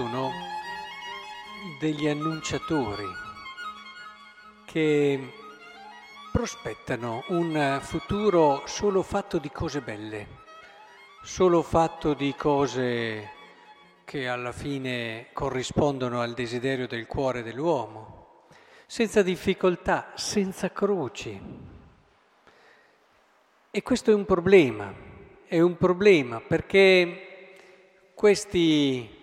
sono degli annunciatori che prospettano un futuro solo fatto di cose belle, solo fatto di cose che alla fine corrispondono al desiderio del cuore dell'uomo, senza difficoltà, senza croci. E questo è un problema, è un problema perché questi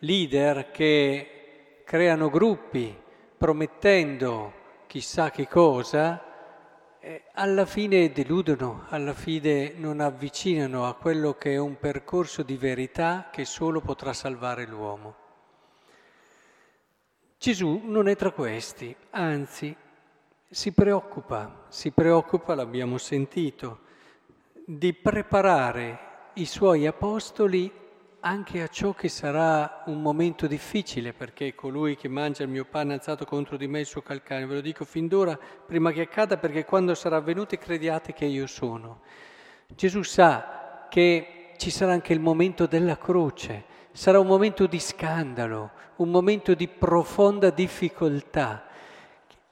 leader che creano gruppi promettendo chissà che cosa, alla fine deludono, alla fine non avvicinano a quello che è un percorso di verità che solo potrà salvare l'uomo. Gesù non è tra questi, anzi si preoccupa, si preoccupa, l'abbiamo sentito, di preparare i suoi apostoli anche a ciò che sarà un momento difficile, perché colui che mangia il mio pane alzato contro di me il suo calcare, ve lo dico fin d'ora, prima che accada, perché quando sarà avvenuto crediate che io sono. Gesù sa che ci sarà anche il momento della croce, sarà un momento di scandalo, un momento di profonda difficoltà.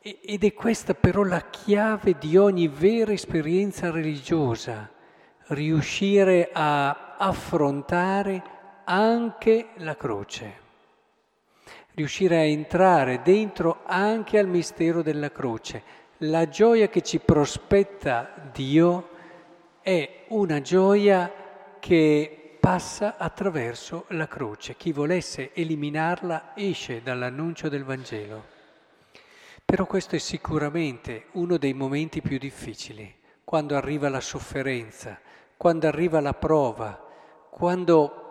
Ed è questa però la chiave di ogni vera esperienza religiosa, riuscire a affrontare anche la croce, riuscire a entrare dentro anche al mistero della croce. La gioia che ci prospetta Dio è una gioia che passa attraverso la croce. Chi volesse eliminarla esce dall'annuncio del Vangelo. Però questo è sicuramente uno dei momenti più difficili, quando arriva la sofferenza, quando arriva la prova, quando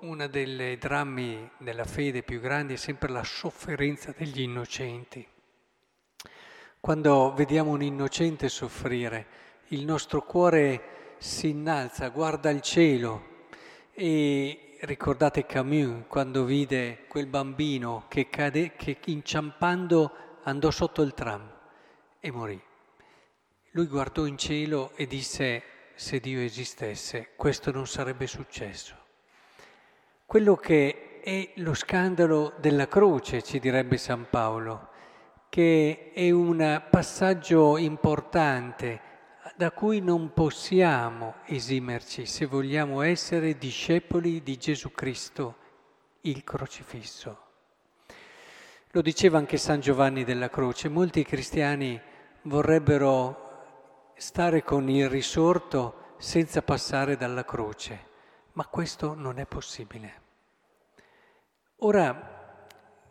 una delle drammi della fede più grandi è sempre la sofferenza degli innocenti. Quando vediamo un innocente soffrire, il nostro cuore si innalza, guarda il cielo e ricordate Camus quando vide quel bambino che, cade, che inciampando andò sotto il tram e morì. Lui guardò in cielo e disse se Dio esistesse questo non sarebbe successo. Quello che è lo scandalo della croce, ci direbbe San Paolo, che è un passaggio importante da cui non possiamo esimerci se vogliamo essere discepoli di Gesù Cristo, il crocifisso. Lo diceva anche San Giovanni della Croce, molti cristiani vorrebbero stare con il risorto senza passare dalla croce ma questo non è possibile. Ora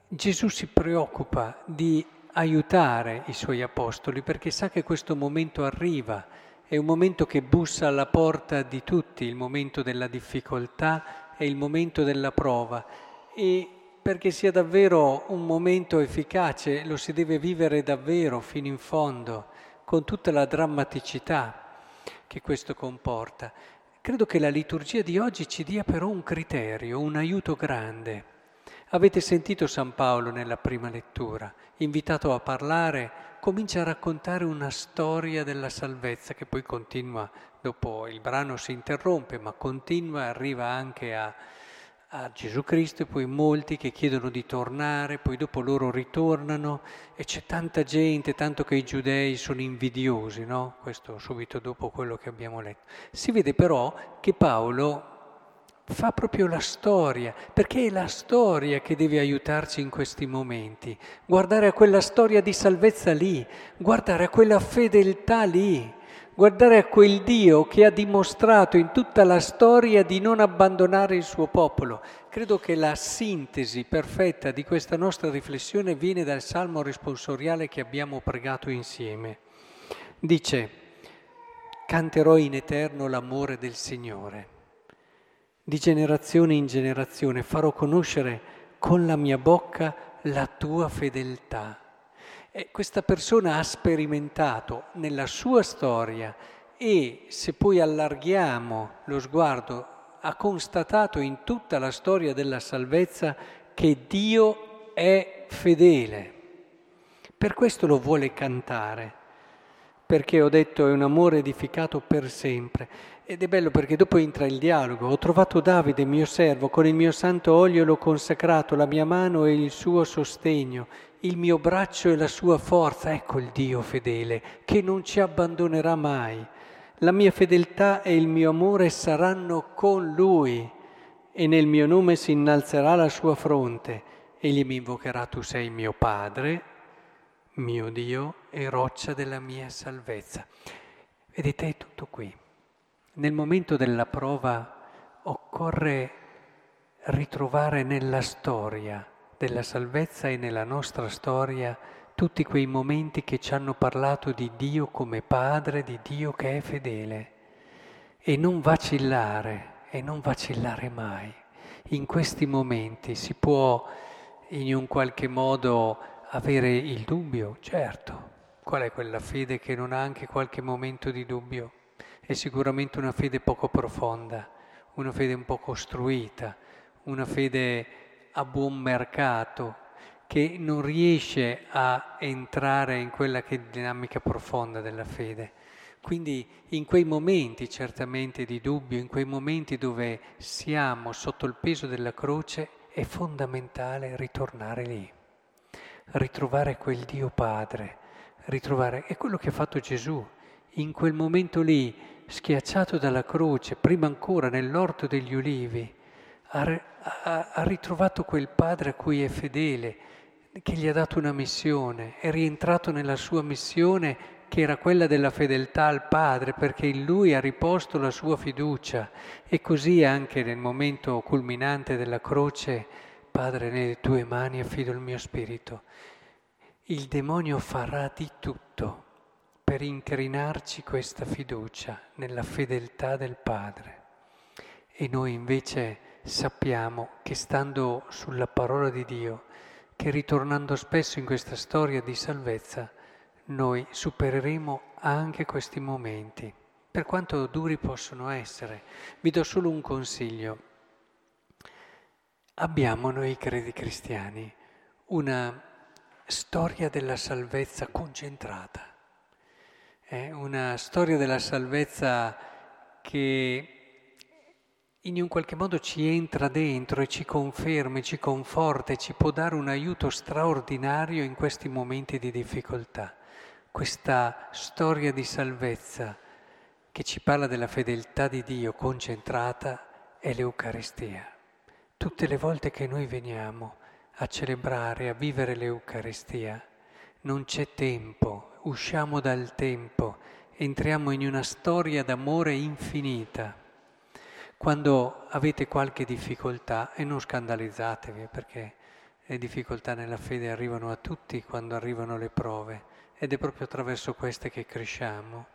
Gesù si preoccupa di aiutare i suoi apostoli perché sa che questo momento arriva, è un momento che bussa alla porta di tutti, il momento della difficoltà è il momento della prova e perché sia davvero un momento efficace lo si deve vivere davvero fino in fondo, con tutta la drammaticità che questo comporta. Credo che la liturgia di oggi ci dia però un criterio, un aiuto grande. Avete sentito San Paolo nella prima lettura, invitato a parlare, comincia a raccontare una storia della salvezza che poi continua, dopo il brano si interrompe, ma continua e arriva anche a a Gesù Cristo e poi molti che chiedono di tornare, poi dopo loro ritornano e c'è tanta gente, tanto che i giudei sono invidiosi, no? Questo subito dopo quello che abbiamo letto. Si vede però che Paolo fa proprio la storia, perché è la storia che deve aiutarci in questi momenti. Guardare a quella storia di salvezza lì, guardare a quella fedeltà lì guardare a quel Dio che ha dimostrato in tutta la storia di non abbandonare il suo popolo. Credo che la sintesi perfetta di questa nostra riflessione viene dal salmo responsoriale che abbiamo pregato insieme. Dice, canterò in eterno l'amore del Signore. Di generazione in generazione farò conoscere con la mia bocca la tua fedeltà. E questa persona ha sperimentato nella sua storia e se poi allarghiamo lo sguardo, ha constatato in tutta la storia della salvezza che Dio è fedele. Per questo lo vuole cantare, perché ho detto è un amore edificato per sempre. Ed è bello perché dopo entra il dialogo. Ho trovato Davide, mio servo, con il mio santo olio l'ho consacrato, la mia mano e il suo sostegno, il mio braccio e la sua forza. Ecco il Dio fedele, che non ci abbandonerà mai. La mia fedeltà e il mio amore saranno con lui e nel mio nome si innalzerà la sua fronte. Egli mi invocherà, tu sei mio Padre, mio Dio e roccia della mia salvezza. Vedete, è tutto qui. Nel momento della prova occorre ritrovare nella storia della salvezza e nella nostra storia tutti quei momenti che ci hanno parlato di Dio come Padre, di Dio che è fedele e non vacillare, e non vacillare mai. In questi momenti si può in un qualche modo avere il dubbio, certo. Qual è quella fede che non ha anche qualche momento di dubbio? è sicuramente una fede poco profonda, una fede un po' costruita, una fede a buon mercato, che non riesce a entrare in quella che è dinamica profonda della fede. Quindi in quei momenti certamente di dubbio, in quei momenti dove siamo sotto il peso della croce, è fondamentale ritornare lì, ritrovare quel Dio Padre, ritrovare, è quello che ha fatto Gesù. In quel momento lì schiacciato dalla croce, prima ancora nell'orto degli ulivi, ha, ha, ritrovato quel padre a cui è fedele, che gli ha dato una missione, è rientrato nella sua missione che era quella della fedeltà al Padre, perché in Lui ha riposto la sua fiducia e così anche nel momento culminante della croce, Padre, nelle tue mani affido il mio spirito. Il demonio farà di tutto per incrinarci questa fiducia nella fedeltà del Padre. E noi invece sappiamo che stando sulla parola di Dio, che ritornando spesso in questa storia di salvezza, noi supereremo anche questi momenti, per quanto duri possono essere. Vi do solo un consiglio. Abbiamo noi credi cristiani una storia della salvezza concentrata è una storia della salvezza che in un qualche modo ci entra dentro e ci conferma, ci conforta e ci può dare un aiuto straordinario in questi momenti di difficoltà. Questa storia di salvezza che ci parla della fedeltà di Dio concentrata è l'Eucaristia. Tutte le volte che noi veniamo a celebrare, a vivere l'Eucaristia, non c'è tempo, usciamo dal tempo, entriamo in una storia d'amore infinita. Quando avete qualche difficoltà, e non scandalizzatevi perché le difficoltà nella fede arrivano a tutti quando arrivano le prove ed è proprio attraverso queste che cresciamo.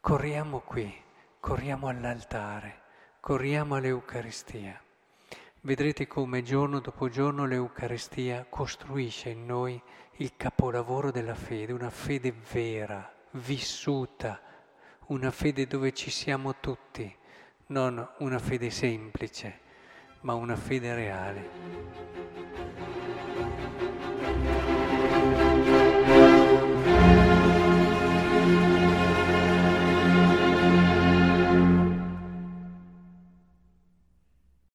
Corriamo qui, corriamo all'altare, corriamo all'Eucaristia. Vedrete come giorno dopo giorno l'Eucaristia costruisce in noi il capolavoro della fede, una fede vera, vissuta, una fede dove ci siamo tutti, non una fede semplice, ma una fede reale.